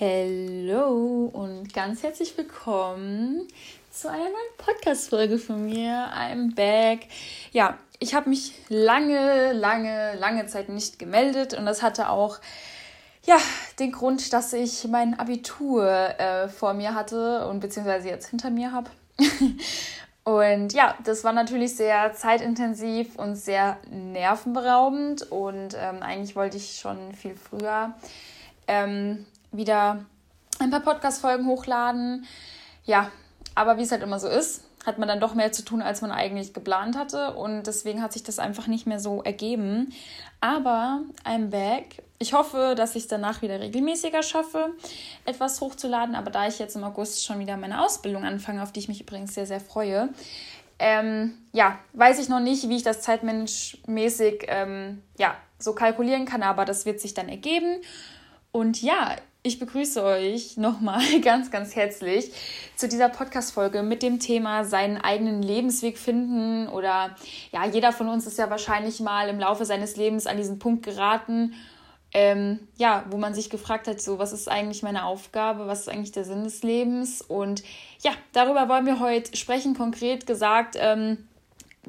Hallo und ganz herzlich willkommen zu einer neuen Podcast-Folge von mir. I'm back. Ja, ich habe mich lange, lange, lange Zeit nicht gemeldet und das hatte auch ja, den Grund, dass ich mein Abitur äh, vor mir hatte und beziehungsweise jetzt hinter mir habe. und ja, das war natürlich sehr zeitintensiv und sehr nervenberaubend und ähm, eigentlich wollte ich schon viel früher ähm, wieder ein paar Podcast-Folgen hochladen. Ja, aber wie es halt immer so ist, hat man dann doch mehr zu tun, als man eigentlich geplant hatte. Und deswegen hat sich das einfach nicht mehr so ergeben. Aber I'm back. Ich hoffe, dass ich es danach wieder regelmäßiger schaffe, etwas hochzuladen. Aber da ich jetzt im August schon wieder meine Ausbildung anfange, auf die ich mich übrigens sehr, sehr freue, ähm, ja, weiß ich noch nicht, wie ich das zeitmenschmäßig ähm, ja, so kalkulieren kann. Aber das wird sich dann ergeben. Und ja, ich begrüße euch nochmal ganz, ganz herzlich zu dieser Podcast-Folge mit dem Thema seinen eigenen Lebensweg finden. Oder ja, jeder von uns ist ja wahrscheinlich mal im Laufe seines Lebens an diesen Punkt geraten, ähm, ja, wo man sich gefragt hat, so, was ist eigentlich meine Aufgabe, was ist eigentlich der Sinn des Lebens? Und ja, darüber wollen wir heute sprechen, konkret gesagt. Ähm,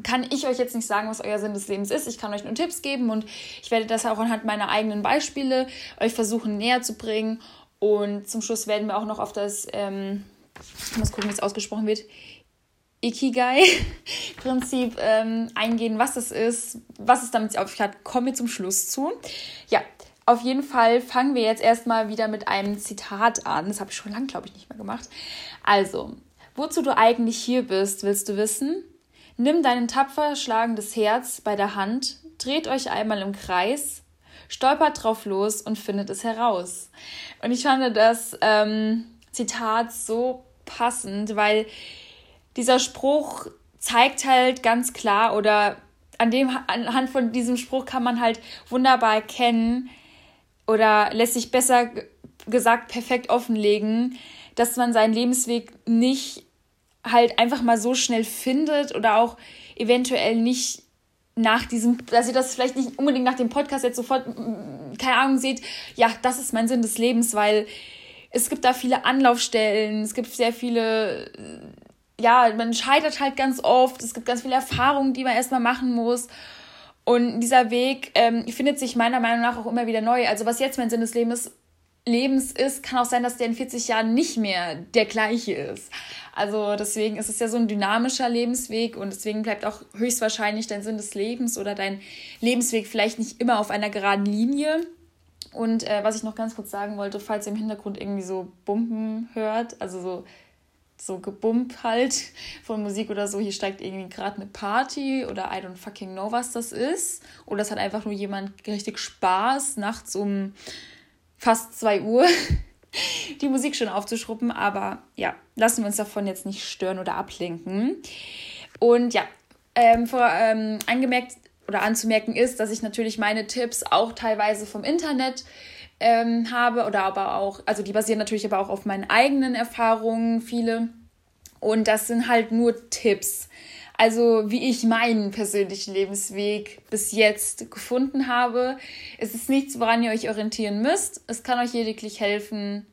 kann ich euch jetzt nicht sagen, was euer Sinn des Lebens ist. Ich kann euch nur Tipps geben und ich werde das auch anhand meiner eigenen Beispiele euch versuchen näher zu bringen. Und zum Schluss werden wir auch noch auf das, ähm, ich muss gucken, wie es ausgesprochen wird, Ikigai-Prinzip ähm, eingehen, was es ist, was es damit auf sich hat. Kommen wir zum Schluss zu. Ja, auf jeden Fall fangen wir jetzt erstmal wieder mit einem Zitat an. Das habe ich schon lange, glaube ich, nicht mehr gemacht. Also, wozu du eigentlich hier bist, willst du wissen? Nimm dein tapfer schlagendes Herz bei der Hand, dreht euch einmal im Kreis, stolpert drauf los und findet es heraus. Und ich fand das ähm, Zitat so passend, weil dieser Spruch zeigt halt ganz klar oder an dem, anhand von diesem Spruch kann man halt wunderbar erkennen oder lässt sich besser gesagt perfekt offenlegen, dass man seinen Lebensweg nicht halt einfach mal so schnell findet oder auch eventuell nicht nach diesem, dass ihr das vielleicht nicht unbedingt nach dem Podcast jetzt sofort, keine Ahnung, seht, ja, das ist mein Sinn des Lebens, weil es gibt da viele Anlaufstellen, es gibt sehr viele, ja, man scheitert halt ganz oft, es gibt ganz viele Erfahrungen, die man erstmal machen muss. Und dieser Weg ähm, findet sich meiner Meinung nach auch immer wieder neu. Also was jetzt mein Sinn des Lebens, Lebens ist, kann auch sein, dass der in 40 Jahren nicht mehr der gleiche ist. Also deswegen ist es ja so ein dynamischer Lebensweg und deswegen bleibt auch höchstwahrscheinlich dein Sinn des Lebens oder dein Lebensweg vielleicht nicht immer auf einer geraden Linie. Und äh, was ich noch ganz kurz sagen wollte, falls ihr im Hintergrund irgendwie so Bumpen hört, also so so gebumpt halt von Musik oder so, hier steigt irgendwie gerade eine Party oder I don't fucking know, was das ist. Oder es hat einfach nur jemand richtig Spaß, nachts um fast 2 Uhr die Musik schon aufzuschruppen. Aber ja, lassen wir uns davon jetzt nicht stören oder ablenken. Und ja, ähm, vor, ähm, angemerkt oder anzumerken ist, dass ich natürlich meine Tipps auch teilweise vom Internet ähm, habe oder aber auch, also die basieren natürlich aber auch auf meinen eigenen Erfahrungen, viele. Und das sind halt nur Tipps. Also wie ich meinen persönlichen Lebensweg bis jetzt gefunden habe. Es ist nichts, woran ihr euch orientieren müsst. Es kann euch lediglich helfen,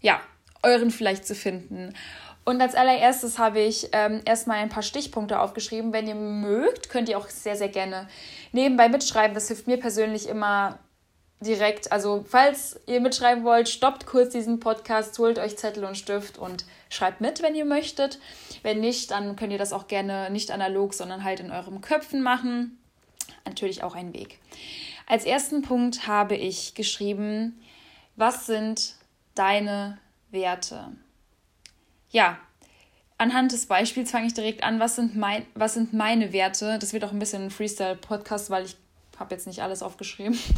ja, euren vielleicht zu finden. Und als allererstes habe ich ähm, erstmal ein paar Stichpunkte aufgeschrieben. Wenn ihr mögt, könnt ihr auch sehr, sehr gerne nebenbei mitschreiben. Das hilft mir persönlich immer direkt. Also, falls ihr mitschreiben wollt, stoppt kurz diesen Podcast, holt euch Zettel und Stift und schreibt mit, wenn ihr möchtet. Wenn nicht, dann könnt ihr das auch gerne nicht analog, sondern halt in eurem Köpfen machen. Natürlich auch ein Weg. Als ersten Punkt habe ich geschrieben, was sind deine Werte? Ja, anhand des Beispiels fange ich direkt an, was sind, mein, was sind meine Werte? Das wird auch ein bisschen ein Freestyle-Podcast, weil ich habe jetzt nicht alles aufgeschrieben.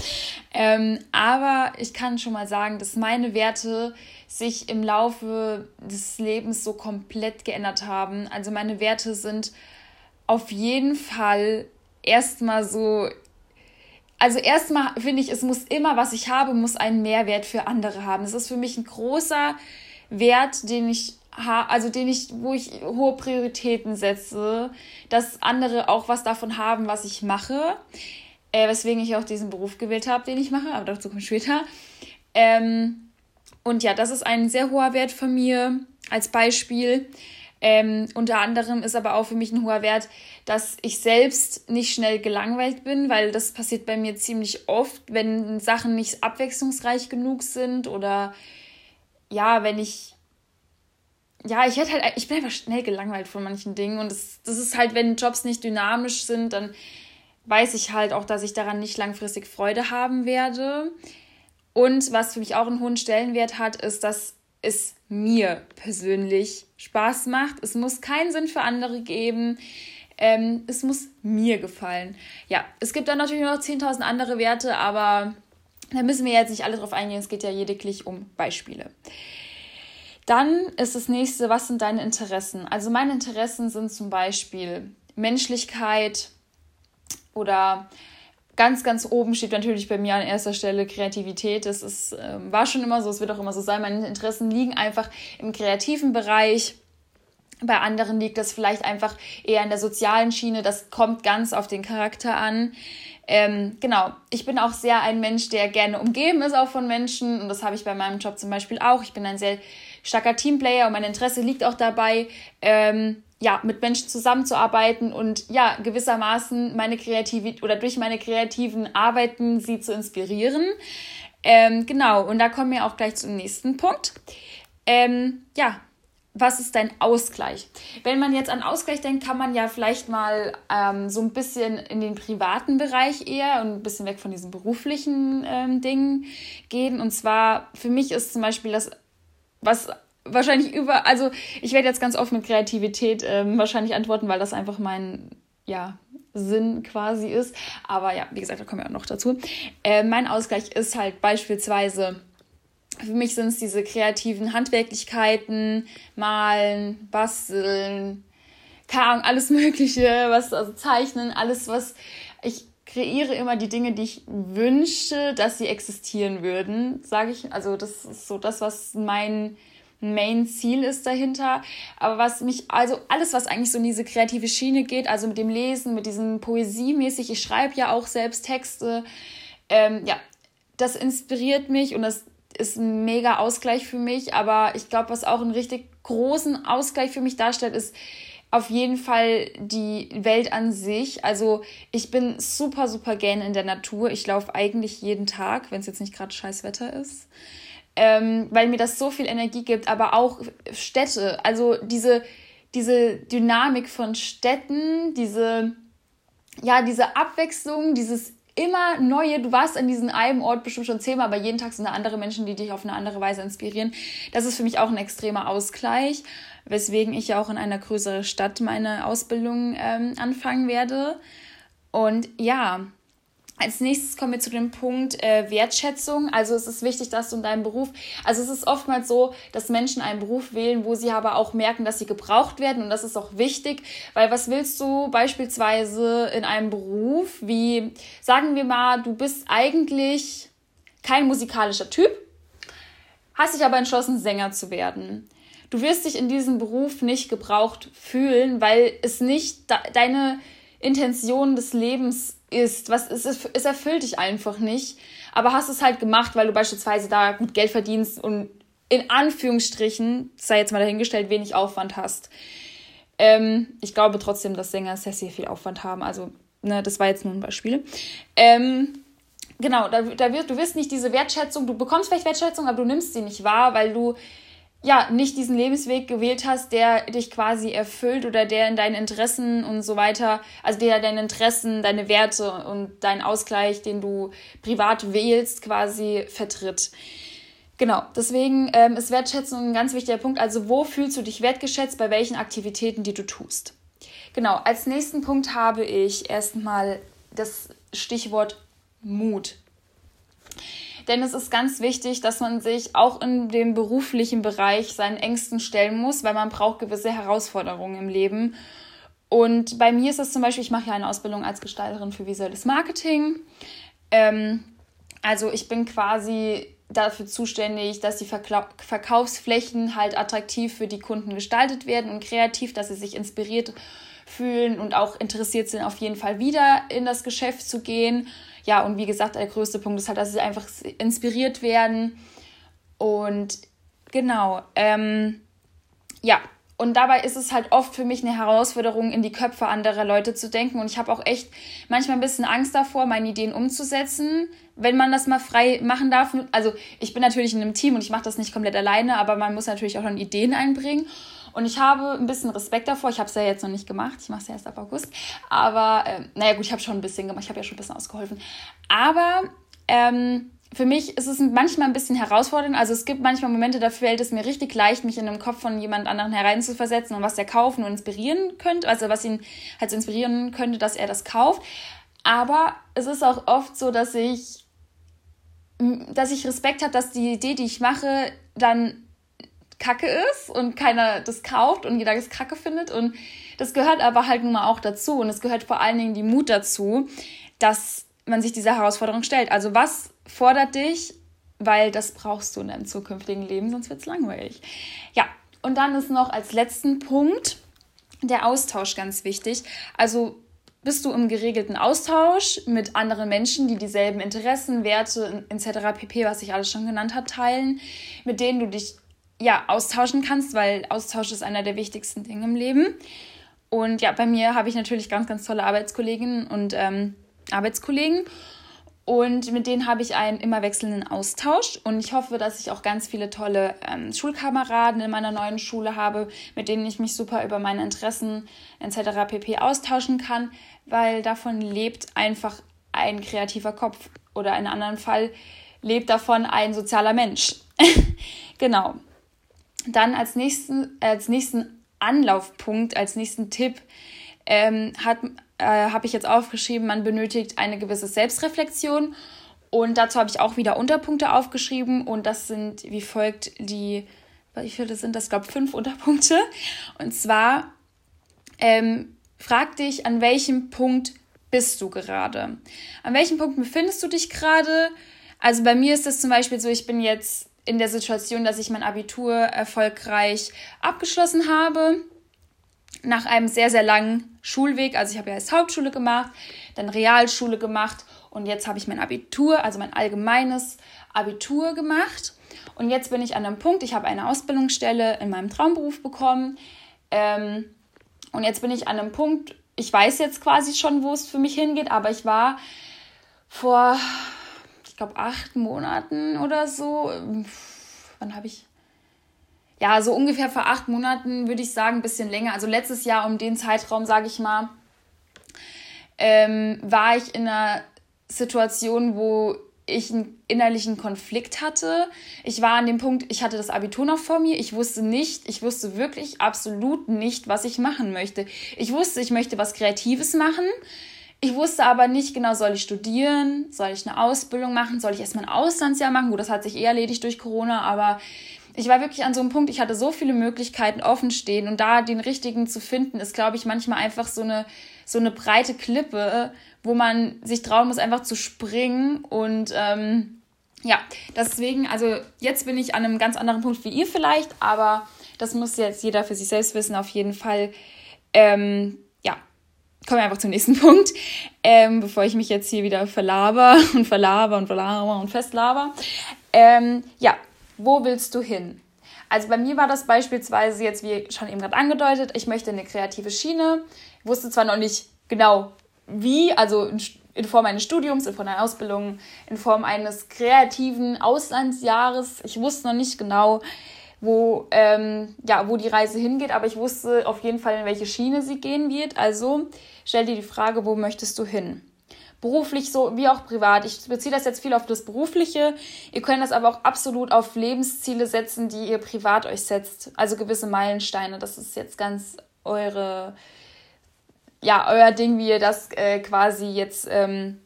Ähm, aber ich kann schon mal sagen, dass meine Werte sich im Laufe des Lebens so komplett geändert haben. Also meine Werte sind auf jeden Fall erstmal so. Also erstmal finde ich, es muss immer, was ich habe, muss einen Mehrwert für andere haben. Das ist für mich ein großer Wert, den ich also den ich, wo ich hohe Prioritäten setze, dass andere auch was davon haben, was ich mache äh, weswegen ich auch diesen Beruf gewählt habe, den ich mache, aber dazu komme ich später. Ähm, Und ja, das ist ein sehr hoher Wert von mir als Beispiel. Ähm, unter anderem ist aber auch für mich ein hoher Wert, dass ich selbst nicht schnell gelangweilt bin, weil das passiert bei mir ziemlich oft, wenn Sachen nicht abwechslungsreich genug sind oder ja, wenn ich ja, ich hätte halt, ich bin einfach schnell gelangweilt von manchen Dingen und das, das ist halt, wenn Jobs nicht dynamisch sind, dann weiß ich halt auch, dass ich daran nicht langfristig Freude haben werde. Und was für mich auch einen hohen Stellenwert hat, ist, dass es mir persönlich Spaß macht. Es muss keinen Sinn für andere geben. Ähm, es muss mir gefallen. Ja, es gibt dann natürlich noch 10.000 andere Werte, aber da müssen wir jetzt nicht alle drauf eingehen. Es geht ja lediglich um Beispiele. Dann ist das nächste, was sind deine Interessen? Also meine Interessen sind zum Beispiel Menschlichkeit oder ganz, ganz oben steht natürlich bei mir an erster Stelle Kreativität. Das ist, äh, war schon immer so, es wird auch immer so sein. Meine Interessen liegen einfach im kreativen Bereich. Bei anderen liegt das vielleicht einfach eher in der sozialen Schiene. Das kommt ganz auf den Charakter an. Ähm, genau, ich bin auch sehr ein Mensch, der gerne umgeben ist auch von Menschen. Und das habe ich bei meinem Job zum Beispiel auch. Ich bin ein sehr starker Teamplayer und mein Interesse liegt auch dabei, ähm, ja, mit Menschen zusammenzuarbeiten und ja, gewissermaßen meine Kreativität oder durch meine kreativen Arbeiten sie zu inspirieren. Ähm, genau, und da kommen wir auch gleich zum nächsten Punkt. Ähm, ja, was ist dein Ausgleich? Wenn man jetzt an Ausgleich denkt, kann man ja vielleicht mal ähm, so ein bisschen in den privaten Bereich eher und ein bisschen weg von diesen beruflichen ähm, Dingen gehen. Und zwar, für mich ist zum Beispiel das, was wahrscheinlich über, also ich werde jetzt ganz oft mit Kreativität ähm, wahrscheinlich antworten, weil das einfach mein, ja, Sinn quasi ist. Aber ja, wie gesagt, da kommen wir auch noch dazu. Äh, mein Ausgleich ist halt beispielsweise, für mich sind es diese kreativen Handwerklichkeiten, malen, basteln, keine alles Mögliche, was, also zeichnen, alles, was ich kreiere immer die Dinge, die ich wünsche, dass sie existieren würden, sage ich. Also das ist so das, was mein Main-Ziel ist dahinter. Aber was mich, also alles, was eigentlich so in diese kreative Schiene geht, also mit dem Lesen, mit diesem Poesiemäßig, ich schreibe ja auch selbst Texte, ähm, ja, das inspiriert mich und das ist ein mega Ausgleich für mich. Aber ich glaube, was auch einen richtig großen Ausgleich für mich darstellt, ist auf jeden Fall die Welt an sich. Also ich bin super, super gern in der Natur. Ich laufe eigentlich jeden Tag, wenn es jetzt nicht gerade scheiß Wetter ist ähm, weil mir das so viel Energie gibt, aber auch Städte, also diese, diese Dynamik von Städten, diese, ja, diese Abwechslung, dieses immer neue, du warst an diesem einen Ort bestimmt schon zehnmal, aber jeden Tag sind da andere Menschen, die dich auf eine andere Weise inspirieren. Das ist für mich auch ein extremer Ausgleich, weswegen ich ja auch in einer größeren Stadt meine Ausbildung ähm, anfangen werde. Und ja, als nächstes kommen wir zu dem Punkt äh, Wertschätzung. Also es ist wichtig, dass du in deinem Beruf, also es ist oftmals so, dass Menschen einen Beruf wählen, wo sie aber auch merken, dass sie gebraucht werden und das ist auch wichtig, weil was willst du beispielsweise in einem Beruf, wie sagen wir mal, du bist eigentlich kein musikalischer Typ, hast dich aber entschlossen, Sänger zu werden. Du wirst dich in diesem Beruf nicht gebraucht fühlen, weil es nicht deine Intention des Lebens ist. Was es, es erfüllt dich einfach nicht. Aber hast es halt gemacht, weil du beispielsweise da gut Geld verdienst und in Anführungsstrichen, sei jetzt mal dahingestellt, wenig Aufwand hast. Ähm, ich glaube trotzdem, dass Sänger sehr, sehr viel Aufwand haben. Also, ne, das war jetzt nur ein Beispiel. Ähm, genau, da, da wird, du wirst nicht diese Wertschätzung, du bekommst vielleicht Wertschätzung, aber du nimmst sie nicht wahr, weil du ja, nicht diesen Lebensweg gewählt hast, der dich quasi erfüllt oder der in deinen Interessen und so weiter, also der deine Interessen, deine Werte und deinen Ausgleich, den du privat wählst, quasi vertritt. Genau, deswegen ähm, ist Wertschätzung ein ganz wichtiger Punkt. Also wo fühlst du dich wertgeschätzt, bei welchen Aktivitäten, die du tust? Genau, als nächsten Punkt habe ich erstmal das Stichwort Mut. Denn es ist ganz wichtig, dass man sich auch in dem beruflichen Bereich seinen Ängsten stellen muss, weil man braucht gewisse Herausforderungen im Leben. Und bei mir ist es zum Beispiel, ich mache ja eine Ausbildung als Gestalterin für visuelles Marketing. Ähm, also ich bin quasi dafür zuständig, dass die Verkla Verkaufsflächen halt attraktiv für die Kunden gestaltet werden und kreativ, dass sie sich inspiriert fühlen und auch interessiert sind, auf jeden Fall wieder in das Geschäft zu gehen ja, und wie gesagt, der größte Punkt ist halt, dass sie einfach inspiriert werden Und genau, ähm, ja, und dabei ist es halt oft für mich eine Herausforderung, in die Köpfe anderer Leute zu denken. Und ich habe auch echt manchmal ein bisschen Angst davor, meine Ideen umzusetzen, wenn man das mal frei machen darf. Also ich bin natürlich in einem Team und ich mache das nicht komplett alleine, aber man muss natürlich auch dann Ideen einbringen. Und ich habe ein bisschen Respekt davor. Ich habe es ja jetzt noch nicht gemacht. Ich mache es ja erst ab August. Aber, äh, naja gut, ich habe schon ein bisschen gemacht. Ich habe ja schon ein bisschen ausgeholfen. Aber ähm, für mich ist es manchmal ein bisschen herausfordernd. Also es gibt manchmal Momente, da fällt es mir richtig leicht, mich in den Kopf von jemand anderen hereinzuversetzen und was er kaufen und inspirieren könnte. Also was ihn halt inspirieren könnte, dass er das kauft. Aber es ist auch oft so, dass ich, dass ich Respekt habe, dass die Idee, die ich mache, dann kacke ist und keiner das kauft und jeder das kacke findet. Und das gehört aber halt nun mal auch dazu. Und es gehört vor allen Dingen die Mut dazu, dass man sich dieser Herausforderung stellt. Also was fordert dich, weil das brauchst du in deinem zukünftigen Leben, sonst wird es langweilig. Ja, und dann ist noch als letzten Punkt der Austausch ganz wichtig. Also bist du im geregelten Austausch mit anderen Menschen, die dieselben Interessen, Werte etc. pp, was ich alles schon genannt habe, teilen, mit denen du dich ja austauschen kannst, weil Austausch ist einer der wichtigsten Dinge im Leben. Und ja, bei mir habe ich natürlich ganz, ganz tolle Arbeitskolleginnen und ähm, Arbeitskollegen. Und mit denen habe ich einen immer wechselnden Austausch. Und ich hoffe, dass ich auch ganz viele tolle ähm, Schulkameraden in meiner neuen Schule habe, mit denen ich mich super über meine Interessen etc. pp. austauschen kann, weil davon lebt einfach ein kreativer Kopf oder in einem anderen Fall lebt davon ein sozialer Mensch. genau. Dann als nächsten, als nächsten Anlaufpunkt, als nächsten Tipp ähm, äh, habe ich jetzt aufgeschrieben, man benötigt eine gewisse Selbstreflexion. Und dazu habe ich auch wieder Unterpunkte aufgeschrieben. Und das sind wie folgt die, wie viele sind das? Ich glaube, fünf Unterpunkte. Und zwar, ähm, frag dich, an welchem Punkt bist du gerade? An welchem Punkt befindest du dich gerade? Also bei mir ist es zum Beispiel so, ich bin jetzt in der Situation, dass ich mein Abitur erfolgreich abgeschlossen habe nach einem sehr, sehr langen Schulweg. Also ich habe ja erst Hauptschule gemacht, dann Realschule gemacht und jetzt habe ich mein Abitur, also mein allgemeines Abitur gemacht. Und jetzt bin ich an einem Punkt, ich habe eine Ausbildungsstelle in meinem Traumberuf bekommen. Ähm, und jetzt bin ich an einem Punkt, ich weiß jetzt quasi schon, wo es für mich hingeht, aber ich war vor, glaube, acht Monaten oder so. Wann habe ich? ja, so ungefähr vor acht Monaten würde ich sagen, ein bisschen länger. Also letztes Jahr um den Zeitraum, sage ich mal, ähm, war ich in einer Situation, wo ich einen innerlichen Konflikt hatte. Ich war an dem Punkt, ich hatte das Abitur noch vor mir. Ich wusste nicht, ich wusste wirklich absolut nicht, was ich machen möchte. Ich wusste, ich möchte was Kreatives machen. Ich wusste aber nicht genau, soll ich studieren, soll ich eine Ausbildung machen, soll ich erstmal ein Auslandsjahr machen. Gut, das hat sich eher erledigt durch Corona, aber ich war wirklich an so einem Punkt, ich hatte so viele Möglichkeiten offen stehen und da den richtigen zu finden, ist, glaube ich, manchmal einfach so eine, so eine breite Klippe, wo man sich trauen muss, einfach zu springen und ähm, ja, deswegen, also jetzt bin ich an einem ganz anderen Punkt wie ihr vielleicht, aber das muss jetzt jeder für sich selbst wissen, auf jeden Fall. Ähm, kommen wir einfach zum nächsten Punkt, ähm, bevor ich mich jetzt hier wieder verlaber und verlaber und verlaber und festlaber. Ähm, ja, wo willst du hin? Also bei mir war das beispielsweise jetzt, wie schon eben gerade angedeutet, ich möchte eine kreative Schiene. Ich wusste zwar noch nicht genau wie, also in Form eines Studiums, in Form einer Ausbildung, in Form eines kreativen Auslandsjahres. Ich wusste noch nicht genau, wo, ähm, ja, wo die Reise hingeht, aber ich wusste auf jeden Fall, in welche Schiene sie gehen wird. Also stell dir die Frage, wo möchtest du hin? beruflich so wie auch privat. Ich beziehe das jetzt viel auf das Berufliche. Ihr könnt das aber auch absolut auf Lebensziele setzen, die ihr privat euch setzt. Also gewisse Meilensteine. Das ist jetzt ganz eure, ja, euer Ding, wie ihr das äh, quasi jetzt, ähm,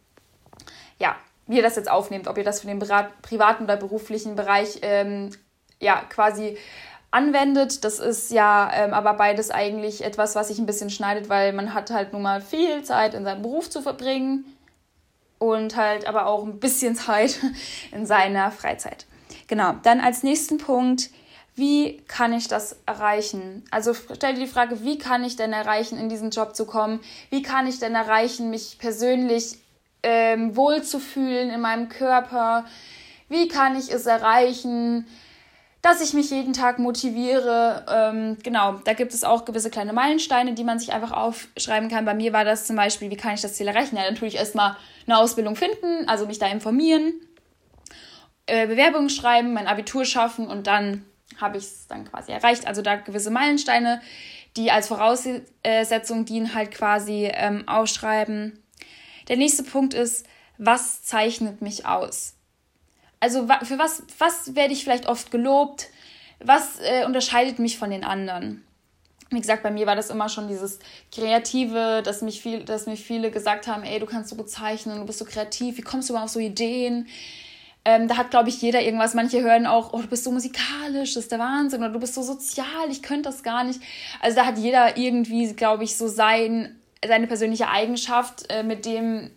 ja, wie ihr das jetzt aufnehmt. Ob ihr das für den privaten oder beruflichen Bereich, ähm, ja, quasi anwendet. Das ist ja ähm, aber beides eigentlich etwas, was sich ein bisschen schneidet, weil man hat halt nun mal viel Zeit in seinem Beruf zu verbringen und halt aber auch ein bisschen Zeit in seiner Freizeit. Genau, dann als nächsten Punkt, wie kann ich das erreichen? Also stell dir die Frage, wie kann ich denn erreichen, in diesen Job zu kommen? Wie kann ich denn erreichen, mich persönlich ähm, wohlzufühlen in meinem Körper? Wie kann ich es erreichen, dass ich mich jeden Tag motiviere. Ähm, genau, da gibt es auch gewisse kleine Meilensteine, die man sich einfach aufschreiben kann. Bei mir war das zum Beispiel, wie kann ich das Ziel erreichen? Ja, natürlich erstmal eine Ausbildung finden, also mich da informieren, äh, Bewerbungen schreiben, mein Abitur schaffen und dann habe ich es dann quasi erreicht. Also da gewisse Meilensteine, die als Voraussetzung dienen, halt quasi ähm, ausschreiben. Der nächste Punkt ist, was zeichnet mich aus? Also für was, was werde ich vielleicht oft gelobt? Was äh, unterscheidet mich von den anderen? Wie gesagt, bei mir war das immer schon dieses Kreative, dass, mich viel, dass mir viele gesagt haben, ey, du kannst so gut zeichnen, du bist so kreativ, wie kommst du mal auf so Ideen? Ähm, da hat, glaube ich, jeder irgendwas. Manche hören auch, oh, du bist so musikalisch, das ist der Wahnsinn, oder du bist so sozial, ich könnte das gar nicht. Also da hat jeder irgendwie, glaube ich, so sein, seine persönliche Eigenschaft, äh, mit dem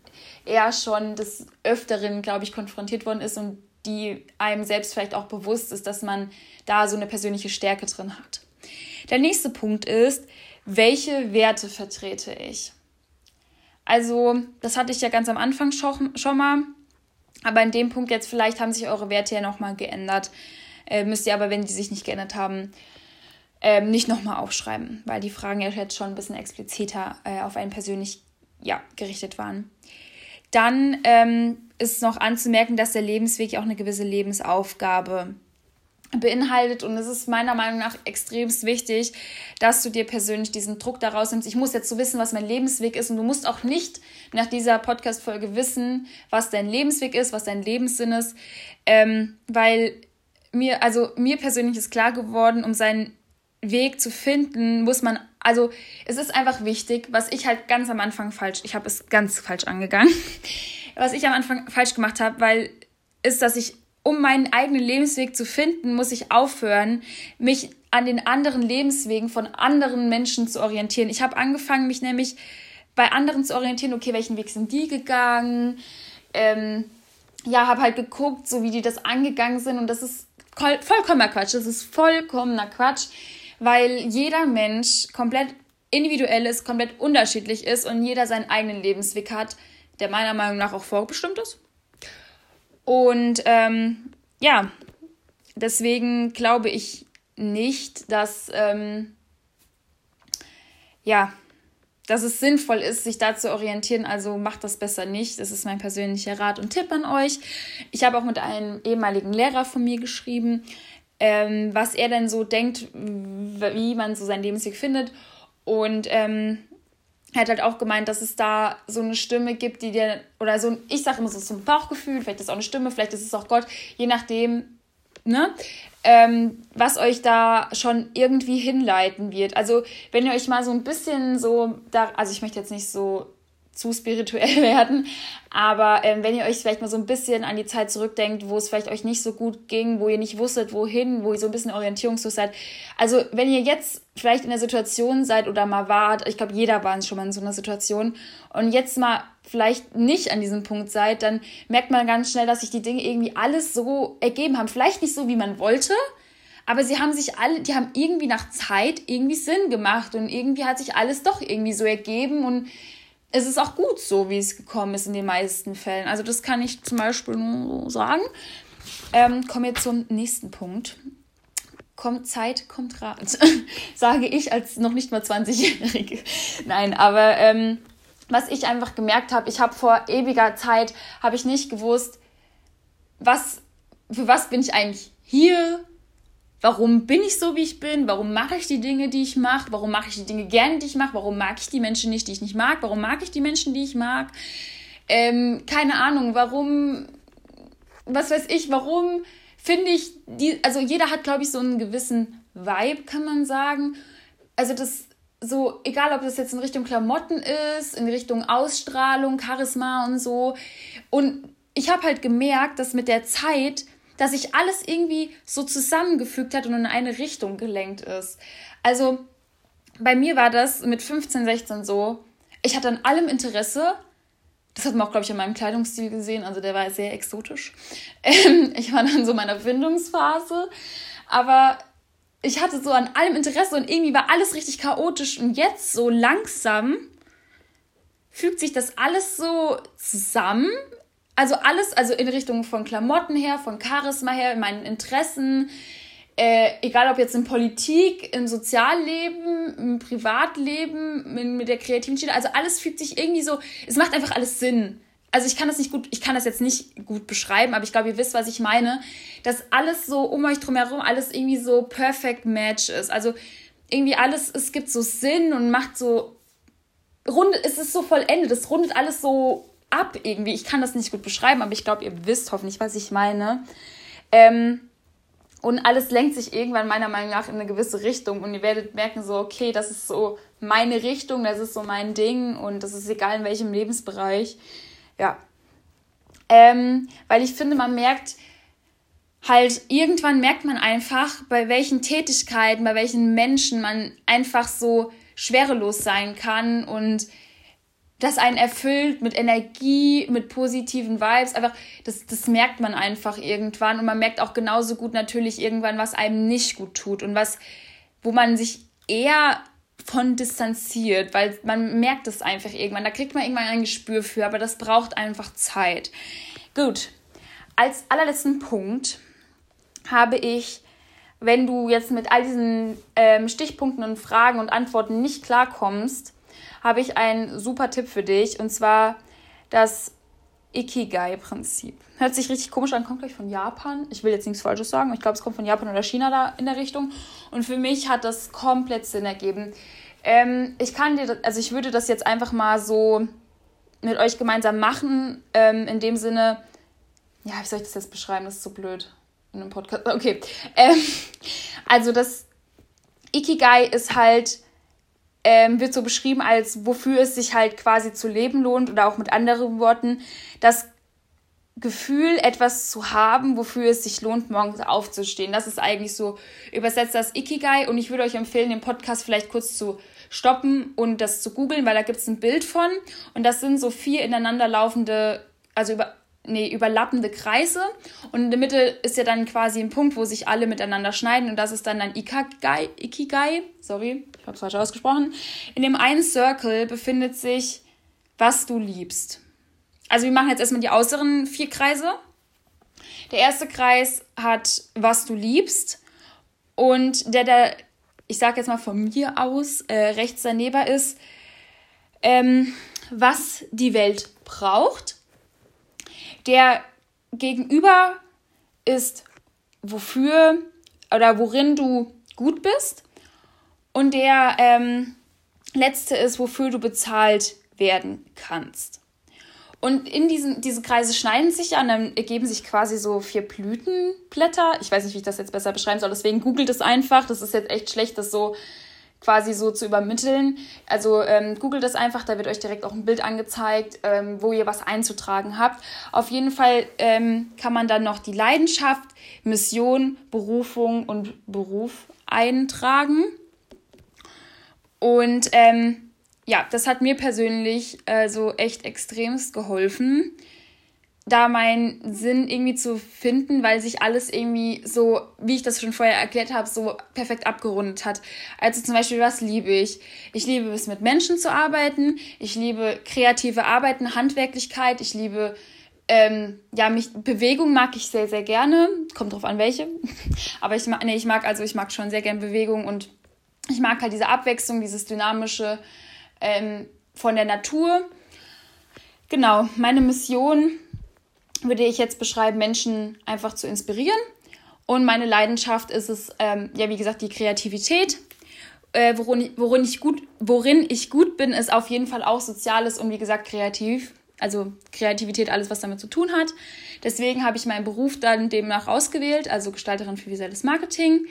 er schon des Öfteren, glaube ich, konfrontiert worden ist und die einem selbst vielleicht auch bewusst ist, dass man da so eine persönliche Stärke drin hat. Der nächste Punkt ist, welche Werte vertrete ich? Also, das hatte ich ja ganz am Anfang schon, mal, aber in dem Punkt jetzt vielleicht haben sich eure Werte ja nochmal geändert. Äh, müsst ihr aber, wenn die sich nicht geändert haben, äh, nicht nochmal aufschreiben, weil die Fragen ja jetzt schon ein bisschen expliziter äh, auf einen persönlich ja, gerichtet waren. Dann ähm, ist noch anzumerken, dass der Lebensweg auch eine gewisse Lebensaufgabe beinhaltet. Und es ist meiner Meinung nach extremst wichtig, dass du dir persönlich diesen Druck daraus nimmst. Ich muss jetzt so wissen, was mein Lebensweg ist. Und du musst auch nicht nach dieser Podcast-Folge wissen, was dein Lebensweg ist, was dein Lebenssinn ist, ähm, weil mir, also mir persönlich ist klar geworden, um seinen Weg zu finden, muss man, also es ist einfach wichtig, was ich halt ganz am Anfang falsch, ich habe es ganz falsch angegangen, was ich am Anfang falsch gemacht habe, weil ist, dass ich, um meinen eigenen Lebensweg zu finden, muss ich aufhören, mich an den anderen Lebenswegen von anderen Menschen zu orientieren. Ich habe angefangen, mich nämlich bei anderen zu orientieren, okay, welchen Weg sind die gegangen? Ähm, ja, habe halt geguckt, so wie die das angegangen sind und das ist vollkommener Quatsch. Das ist vollkommener Quatsch weil jeder Mensch komplett individuell ist, komplett unterschiedlich ist und jeder seinen eigenen Lebensweg hat, der meiner Meinung nach auch vorbestimmt ist. Und ähm, ja, deswegen glaube ich nicht, dass ähm, ja, dass es sinnvoll ist, sich da zu orientieren. Also macht das besser nicht. Das ist mein persönlicher Rat und Tipp an euch. Ich habe auch mit einem ehemaligen Lehrer von mir geschrieben, ähm, was er denn so denkt, wie man so seinen Lebensweg findet. Und ähm, er hat halt auch gemeint, dass es da so eine Stimme gibt, die dir, oder so ich sage immer so, so ein Bauchgefühl, vielleicht ist es auch eine Stimme, vielleicht ist es auch Gott, je nachdem, ne, ähm, was euch da schon irgendwie hinleiten wird. Also, wenn ihr euch mal so ein bisschen so, da, also ich möchte jetzt nicht so zu spirituell werden. Aber ähm, wenn ihr euch vielleicht mal so ein bisschen an die Zeit zurückdenkt, wo es vielleicht euch nicht so gut ging, wo ihr nicht wusstet, wohin, wo ihr so ein bisschen orientierungslos seid. Also wenn ihr jetzt vielleicht in der Situation seid oder mal wart, ich glaube, jeder war schon mal in so einer Situation und jetzt mal vielleicht nicht an diesem Punkt seid, dann merkt man ganz schnell, dass sich die Dinge irgendwie alles so ergeben haben. Vielleicht nicht so, wie man wollte, aber sie haben sich alle, die haben irgendwie nach Zeit irgendwie Sinn gemacht und irgendwie hat sich alles doch irgendwie so ergeben und es ist auch gut so, wie es gekommen ist in den meisten Fällen. Also das kann ich zum Beispiel nur so sagen. Ähm, kommen wir zum nächsten Punkt. Kommt Zeit, kommt Rat, sage ich als noch nicht mal 20-Jährige. Nein, aber ähm, was ich einfach gemerkt habe, ich habe vor ewiger Zeit, habe ich nicht gewusst, was, für was bin ich eigentlich hier, Warum bin ich so, wie ich bin? Warum mache ich die Dinge, die ich mache? Warum mache ich die Dinge gerne, die ich mache? Warum mag ich die Menschen nicht, die ich nicht mag? Warum mag ich die Menschen, die ich mag? Ähm, keine Ahnung, warum, was weiß ich, warum finde ich, die, also jeder hat, glaube ich, so einen gewissen Vibe, kann man sagen. Also das so, egal ob das jetzt in Richtung Klamotten ist, in Richtung Ausstrahlung, Charisma und so. Und ich habe halt gemerkt, dass mit der Zeit dass sich alles irgendwie so zusammengefügt hat und in eine Richtung gelenkt ist. Also bei mir war das mit 15, 16 so, ich hatte an allem Interesse. Das hat man auch, glaube ich, an meinem Kleidungsstil gesehen. Also der war sehr exotisch. Ähm, ich war dann so in meiner Findungsphase. Aber ich hatte so an allem Interesse und irgendwie war alles richtig chaotisch. Und jetzt so langsam fügt sich das alles so zusammen also alles, also in Richtung von Klamotten her, von Charisma her, meinen Interessen, egal ob jetzt in Politik, im Sozialleben, im Privatleben, mit, mit der kreativen Schiene, also alles fügt sich irgendwie so, es macht einfach alles Sinn. Also ich kann das nicht gut, ich kann das jetzt nicht gut beschreiben, aber ich glaube, ihr wisst, was ich meine, dass alles so um euch drumherum, alles irgendwie so perfect match ist. Also irgendwie alles, es gibt so Sinn und macht so, rundet, es ist so vollendet, es rundet alles so ab irgendwie. Ich kann das nicht gut beschreiben, aber ich glaube, ihr wisst hoffentlich, was ich meine. Ähm, und alles lenkt sich irgendwann meiner Meinung nach in eine gewisse Richtung. Und ihr werdet merken, so, okay, das ist so meine Richtung, das ist so mein Ding und das ist egal in welchem Lebensbereich. Ja. Ähm, weil ich finde, man merkt halt, irgendwann merkt man einfach, bei welchen Tätigkeiten, bei welchen Menschen man einfach so schwerelos sein kann und das einen erfüllt mit Energie, mit positiven Vibes. Einfach, das, das merkt man einfach irgendwann. Und man merkt auch genauso gut natürlich irgendwann, was einem nicht gut tut und was, wo man sich eher von distanziert, weil man merkt es einfach irgendwann. Da kriegt man irgendwann ein Gespür für, aber das braucht einfach Zeit. Gut. Als allerletzten Punkt habe ich, wenn du jetzt mit all diesen ähm, Stichpunkten und Fragen und Antworten nicht klarkommst, habe ich einen super Tipp für dich und zwar das Ikigai-Prinzip. Hört sich richtig komisch an, kommt gleich von Japan. Ich will jetzt nichts Falsches sagen, ich glaube, es kommt von Japan oder China da in der Richtung. Und für mich hat das komplett Sinn ergeben. Ähm, ich kann dir, also ich würde das jetzt einfach mal so mit euch gemeinsam machen, ähm, in dem Sinne, ja, wie soll ich das jetzt beschreiben? Das ist so blöd in einem Podcast. Okay. Ähm, also das Ikigai ist halt ähm, wird so beschrieben als wofür es sich halt quasi zu leben lohnt oder auch mit anderen Worten das Gefühl, etwas zu haben, wofür es sich lohnt, morgens aufzustehen. Das ist eigentlich so übersetzt das Ikigai und ich würde euch empfehlen, den Podcast vielleicht kurz zu stoppen und das zu googeln, weil da gibt es ein Bild von und das sind so vier ineinander laufende, also über nee, überlappende Kreise und in der Mitte ist ja dann quasi ein Punkt, wo sich alle miteinander schneiden und das ist dann ein Ikigai, Ikigai, sorry, ich habe es falsch ausgesprochen. In dem einen Circle befindet sich, was du liebst. Also wir machen jetzt erstmal die äußeren vier Kreise. Der erste Kreis hat, was du liebst und der, der, ich sage jetzt mal von mir aus, äh, rechts daneben ist, ähm, was die Welt braucht der Gegenüber ist, wofür oder worin du gut bist. Und der ähm, letzte ist, wofür du bezahlt werden kannst. Und in diesen diese Kreise schneiden sich und dann ergeben sich quasi so vier Blütenblätter. Ich weiß nicht, wie ich das jetzt besser beschreiben soll, deswegen googelt es einfach. Das ist jetzt echt schlecht, das so quasi so zu übermitteln. Also ähm, googelt das einfach, da wird euch direkt auch ein Bild angezeigt, ähm, wo ihr was einzutragen habt. Auf jeden Fall ähm, kann man dann noch die Leidenschaft, Mission, Berufung und Beruf eintragen. Und ähm, ja, das hat mir persönlich äh, so echt extremst geholfen da meinen Sinn irgendwie zu finden, weil sich alles irgendwie so, wie ich das schon vorher erklärt habe, so perfekt abgerundet hat. Also zum Beispiel, was liebe ich? Ich liebe es, mit Menschen zu arbeiten. Ich liebe kreative Arbeiten, Handwerklichkeit. Ich liebe, ähm, ja, mich, Bewegung mag ich sehr, sehr gerne. Kommt drauf an, welche. Aber ich mag, nee, ich mag, also ich mag schon sehr gerne Bewegung und ich mag halt diese Abwechslung, dieses dynamische ähm, von der Natur. Genau, meine Mission würde ich jetzt beschreiben, Menschen einfach zu inspirieren. Und meine Leidenschaft ist es, ähm, ja, wie gesagt, die Kreativität. Äh, worin, worin, ich gut, worin ich gut bin, ist auf jeden Fall auch Soziales und wie gesagt kreativ. Also Kreativität, alles, was damit zu tun hat. Deswegen habe ich meinen Beruf dann demnach ausgewählt, also Gestalterin für visuelles Marketing.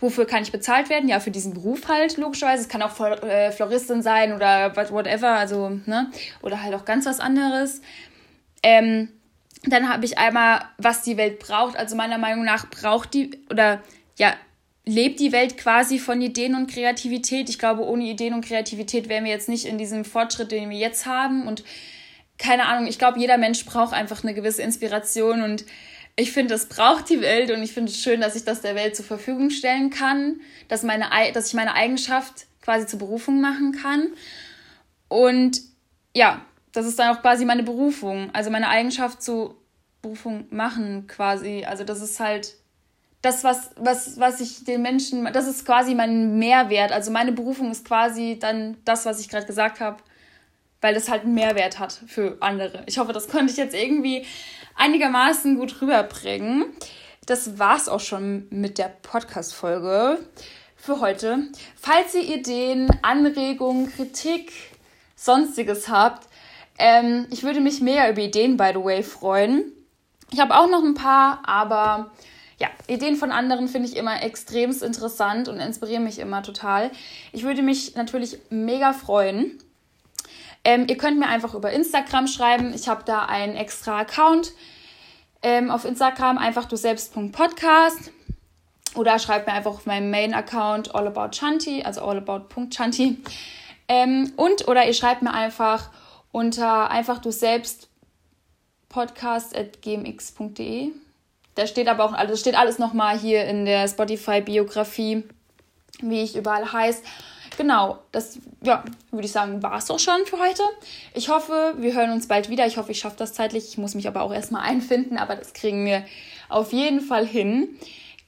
Wofür kann ich bezahlt werden? Ja, für diesen Beruf halt, logischerweise. Es kann auch äh, Floristin sein oder whatever, also, ne? Oder halt auch ganz was anderes. Ähm, dann habe ich einmal, was die Welt braucht. Also meiner Meinung nach braucht die oder ja, lebt die Welt quasi von Ideen und Kreativität. Ich glaube, ohne Ideen und Kreativität wären wir jetzt nicht in diesem Fortschritt, den wir jetzt haben. Und keine Ahnung, ich glaube, jeder Mensch braucht einfach eine gewisse Inspiration und ich finde, das braucht die Welt und ich finde es schön, dass ich das der Welt zur Verfügung stellen kann, dass, meine, dass ich meine Eigenschaft quasi zur Berufung machen kann. Und ja, das ist dann auch quasi meine Berufung, also meine Eigenschaft zu Berufung machen quasi. Also das ist halt das, was, was, was ich den Menschen, das ist quasi mein Mehrwert. Also meine Berufung ist quasi dann das, was ich gerade gesagt habe, weil das halt einen Mehrwert hat für andere. Ich hoffe, das konnte ich jetzt irgendwie einigermaßen gut rüberbringen. Das war's auch schon mit der Podcast-Folge für heute. Falls ihr Ideen, Anregungen, Kritik, sonstiges habt, ähm, ich würde mich mehr über Ideen, by the way, freuen. Ich habe auch noch ein paar, aber ja, Ideen von anderen finde ich immer extremst interessant und inspirieren mich immer total. Ich würde mich natürlich mega freuen. Ähm, ihr könnt mir einfach über Instagram schreiben. Ich habe da einen extra Account ähm, auf Instagram, einfach du selbst.podcast. Oder schreibt mir einfach auf meinem Main-Account allaboutchanti, also allabout.chanti. Ähm, und oder ihr schreibt mir einfach unter einfach du selbst podcast.gmx.de da steht aber auch, also steht alles nochmal hier in der Spotify-Biografie, wie ich überall heiße. Genau, das, ja, würde ich sagen, war es doch schon für heute. Ich hoffe, wir hören uns bald wieder. Ich hoffe, ich schaffe das zeitlich. Ich muss mich aber auch erstmal einfinden, aber das kriegen wir auf jeden Fall hin.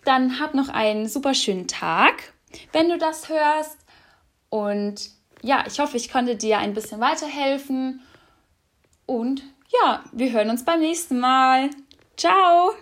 Dann hab noch einen super schönen Tag, wenn du das hörst. Und ja, ich hoffe, ich konnte dir ein bisschen weiterhelfen. Und ja, wir hören uns beim nächsten Mal. Ciao!